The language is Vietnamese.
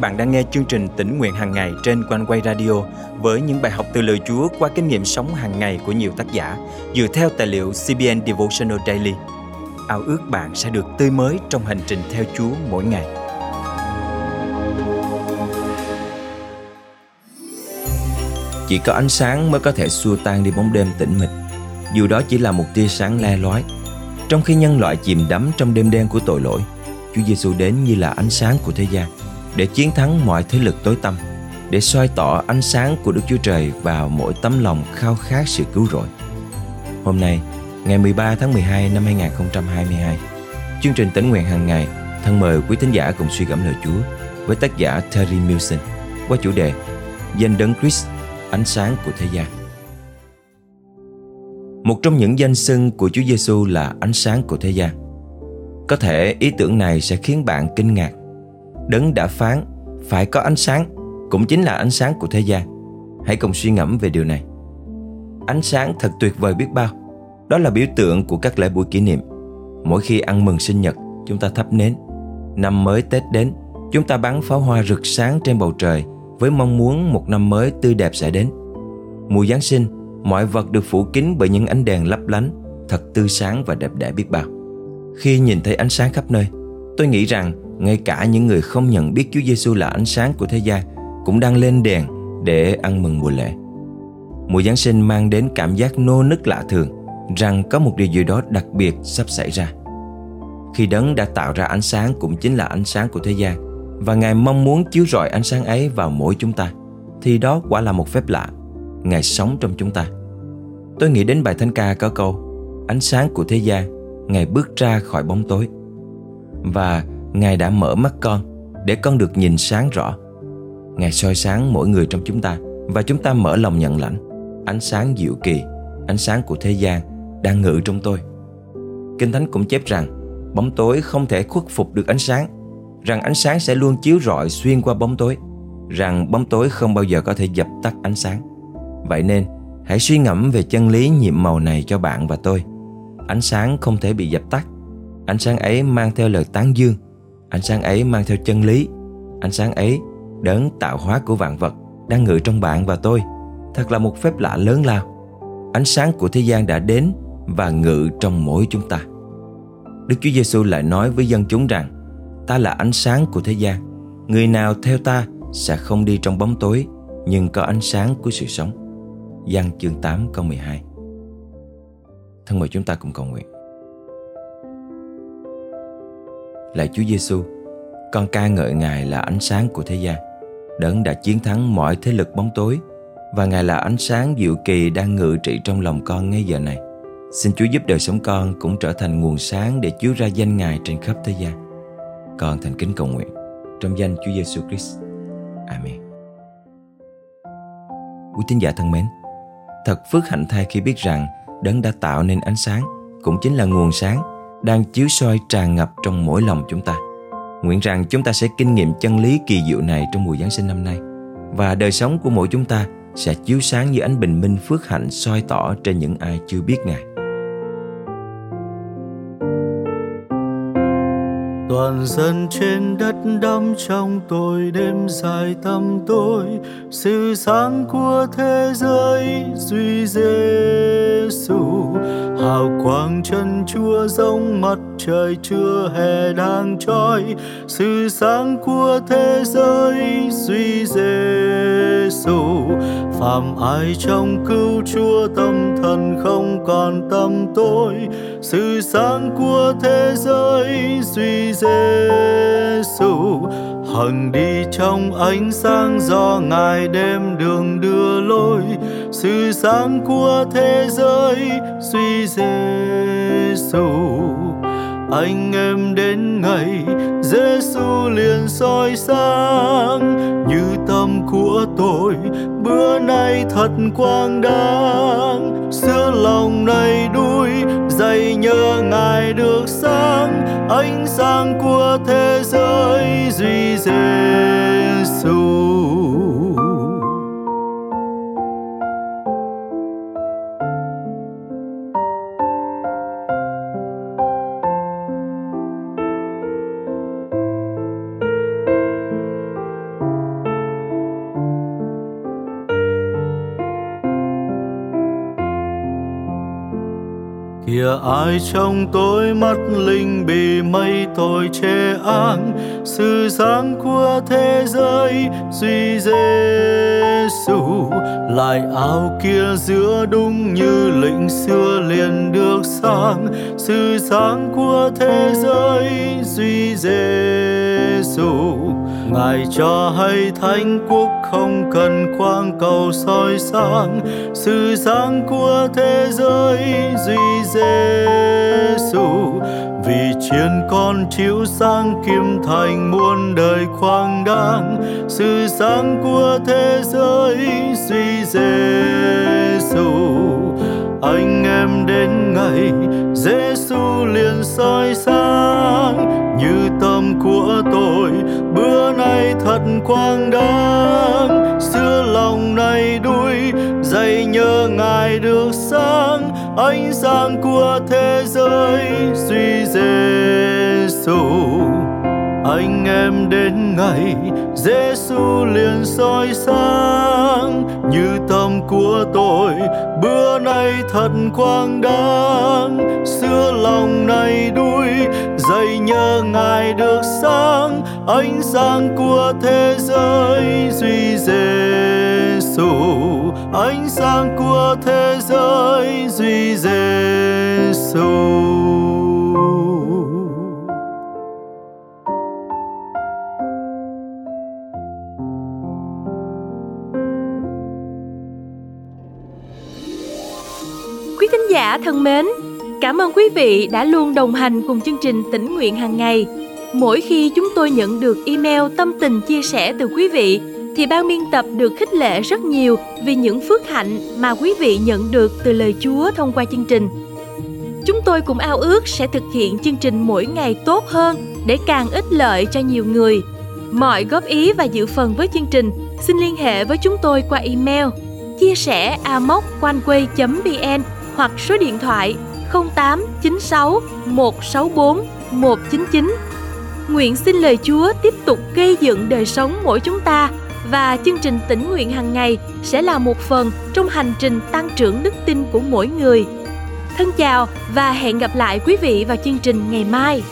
bạn đang nghe chương trình tỉnh nguyện hàng ngày trên quanh quay radio với những bài học từ lời Chúa qua kinh nghiệm sống hàng ngày của nhiều tác giả dựa theo tài liệu CBN Devotional Daily. Ao ước bạn sẽ được tươi mới trong hành trình theo Chúa mỗi ngày. Chỉ có ánh sáng mới có thể xua tan đi bóng đêm tĩnh mịch, dù đó chỉ là một tia sáng le lói. Trong khi nhân loại chìm đắm trong đêm đen của tội lỗi, Chúa Giêsu đến như là ánh sáng của thế gian để chiến thắng mọi thế lực tối tăm, để soi tỏ ánh sáng của Đức Chúa Trời vào mỗi tấm lòng khao khát sự cứu rỗi. Hôm nay, ngày 13 tháng 12 năm 2022, chương trình tỉnh nguyện hàng ngày thân mời quý thính giả cùng suy gẫm lời Chúa với tác giả Terry Milson qua chủ đề Danh đấng Christ, ánh sáng của thế gian. Một trong những danh xưng của Chúa Giêsu là ánh sáng của thế gian. Có thể ý tưởng này sẽ khiến bạn kinh ngạc Đấng đã phán phải có ánh sáng cũng chính là ánh sáng của thế gian. Hãy cùng suy ngẫm về điều này. Ánh sáng thật tuyệt vời biết bao. Đó là biểu tượng của các lễ buổi kỷ niệm. Mỗi khi ăn mừng sinh nhật, chúng ta thắp nến. Năm mới Tết đến, chúng ta bắn pháo hoa rực sáng trên bầu trời với mong muốn một năm mới tươi đẹp sẽ đến. Mùa Giáng sinh, mọi vật được phủ kín bởi những ánh đèn lấp lánh, thật tươi sáng và đẹp đẽ biết bao. Khi nhìn thấy ánh sáng khắp nơi, tôi nghĩ rằng ngay cả những người không nhận biết Chúa Giêsu là ánh sáng của thế gian cũng đang lên đèn để ăn mừng mùa lễ. Mùa Giáng sinh mang đến cảm giác nô nức lạ thường rằng có một điều gì đó đặc biệt sắp xảy ra. Khi đấng đã tạo ra ánh sáng cũng chính là ánh sáng của thế gian, và Ngài mong muốn chiếu rọi ánh sáng ấy vào mỗi chúng ta, thì đó quả là một phép lạ. Ngài sống trong chúng ta. Tôi nghĩ đến bài thánh ca có câu, Ánh sáng của thế gian, Ngài bước ra khỏi bóng tối Và Ngài đã mở mắt con để con được nhìn sáng rõ. Ngài soi sáng mỗi người trong chúng ta và chúng ta mở lòng nhận lãnh. Ánh sáng diệu kỳ, ánh sáng của thế gian đang ngự trong tôi. Kinh Thánh cũng chép rằng bóng tối không thể khuất phục được ánh sáng, rằng ánh sáng sẽ luôn chiếu rọi xuyên qua bóng tối, rằng bóng tối không bao giờ có thể dập tắt ánh sáng. Vậy nên, hãy suy ngẫm về chân lý nhiệm màu này cho bạn và tôi. Ánh sáng không thể bị dập tắt. Ánh sáng ấy mang theo lời tán dương, Ánh sáng ấy mang theo chân lý. Ánh sáng ấy đấng tạo hóa của vạn vật Đang ngự trong bạn và tôi. Thật là một phép lạ lớn lao. Ánh sáng của thế gian đã đến Và ngự trong mỗi chúng ta. Đức Chúa Giêsu lại nói với dân chúng rằng, Ta là ánh sáng của thế gian. Người nào theo ta sẽ không đi trong bóng tối, Nhưng có ánh sáng của sự sống. Giăng chương 8 câu 12 Thân mời chúng ta cùng cầu nguyện. Lạy Chúa Giêsu, con ca ngợi Ngài là ánh sáng của thế gian, đấng đã chiến thắng mọi thế lực bóng tối và Ngài là ánh sáng diệu kỳ đang ngự trị trong lòng con ngay giờ này. Xin Chúa giúp đời sống con cũng trở thành nguồn sáng để chiếu ra danh Ngài trên khắp thế gian. Con thành kính cầu nguyện trong danh Chúa Giêsu Christ. Amen. Quý tín giả thân mến, thật phước hạnh thay khi biết rằng đấng đã tạo nên ánh sáng cũng chính là nguồn sáng đang chiếu soi tràn ngập trong mỗi lòng chúng ta. Nguyện rằng chúng ta sẽ kinh nghiệm chân lý kỳ diệu này trong mùa Giáng sinh năm nay, và đời sống của mỗi chúng ta sẽ chiếu sáng như ánh bình minh phước hạnh soi tỏ trên những ai chưa biết Ngài. toàn dân trên đất đắm trong tôi, đêm dài tâm tôi sự sáng của thế giới duy giêsu hào quang chân chúa giống mặt trời chưa hè đang trói, sự sáng của thế giới duy giêsu phàm ai trong cứu chúa tâm thần không còn tâm tôi, sự sáng của thế giới duy giêsu hằng đi trong ánh sáng do ngài đem đường đưa lối sự sáng của thế giới duy giêsu anh em đến ngày Giêsu liền soi sáng. Như tâm của tôi, bữa nay thật quang đáng xưa lòng này đuôi, dày nhớ ngài được sáng. Ánh sáng của thế giới duy Giêsu kìa ai trong tôi mắt linh bị mây tội che áng sự sáng của thế giới duy giêsu lại áo kia giữa đúng như lệnh xưa liền được sáng sự sáng của thế giới duy giêsu ngài cho hay thánh quốc không cần quang cầu soi sáng, sự sáng của thế giới duy giêsu vì chiến con chiếu sáng kim thành muôn đời khoáng đáng sự sáng của thế giới duy giêsu anh em đến ngày Giêsu liền soi sáng, như tâm của tôi nay thật quang đáng. Xưa lòng này đuôi, dày nhớ ngài được sáng. Ánh sáng của thế giới duy Giêsu anh em đến ngày Giêsu liền soi sáng như tâm của tôi. Bữa nay thật quang đáng, xưa lòng này đuôi dậy nhớ ngài được sáng. Ánh sáng của thế giới duy Giêsu ánh sáng của thế giới duy Giêsu Quý thính giả thân mến, cảm ơn quý vị đã luôn đồng hành cùng chương trình tỉnh nguyện hàng ngày. Mỗi khi chúng tôi nhận được email tâm tình chia sẻ từ quý vị thì ban biên tập được khích lệ rất nhiều vì những phước hạnh mà quý vị nhận được từ lời Chúa thông qua chương trình. Chúng tôi cũng ao ước sẽ thực hiện chương trình mỗi ngày tốt hơn để càng ích lợi cho nhiều người. Mọi góp ý và dự phần với chương trình xin liên hệ với chúng tôi qua email chia sẻ amoconeway.vn hoặc số điện thoại 0896 164 199. Nguyện xin lời Chúa tiếp tục gây dựng đời sống mỗi chúng ta và chương trình tỉnh nguyện hàng ngày sẽ là một phần trong hành trình tăng trưởng đức tin của mỗi người. Thân chào và hẹn gặp lại quý vị vào chương trình ngày mai.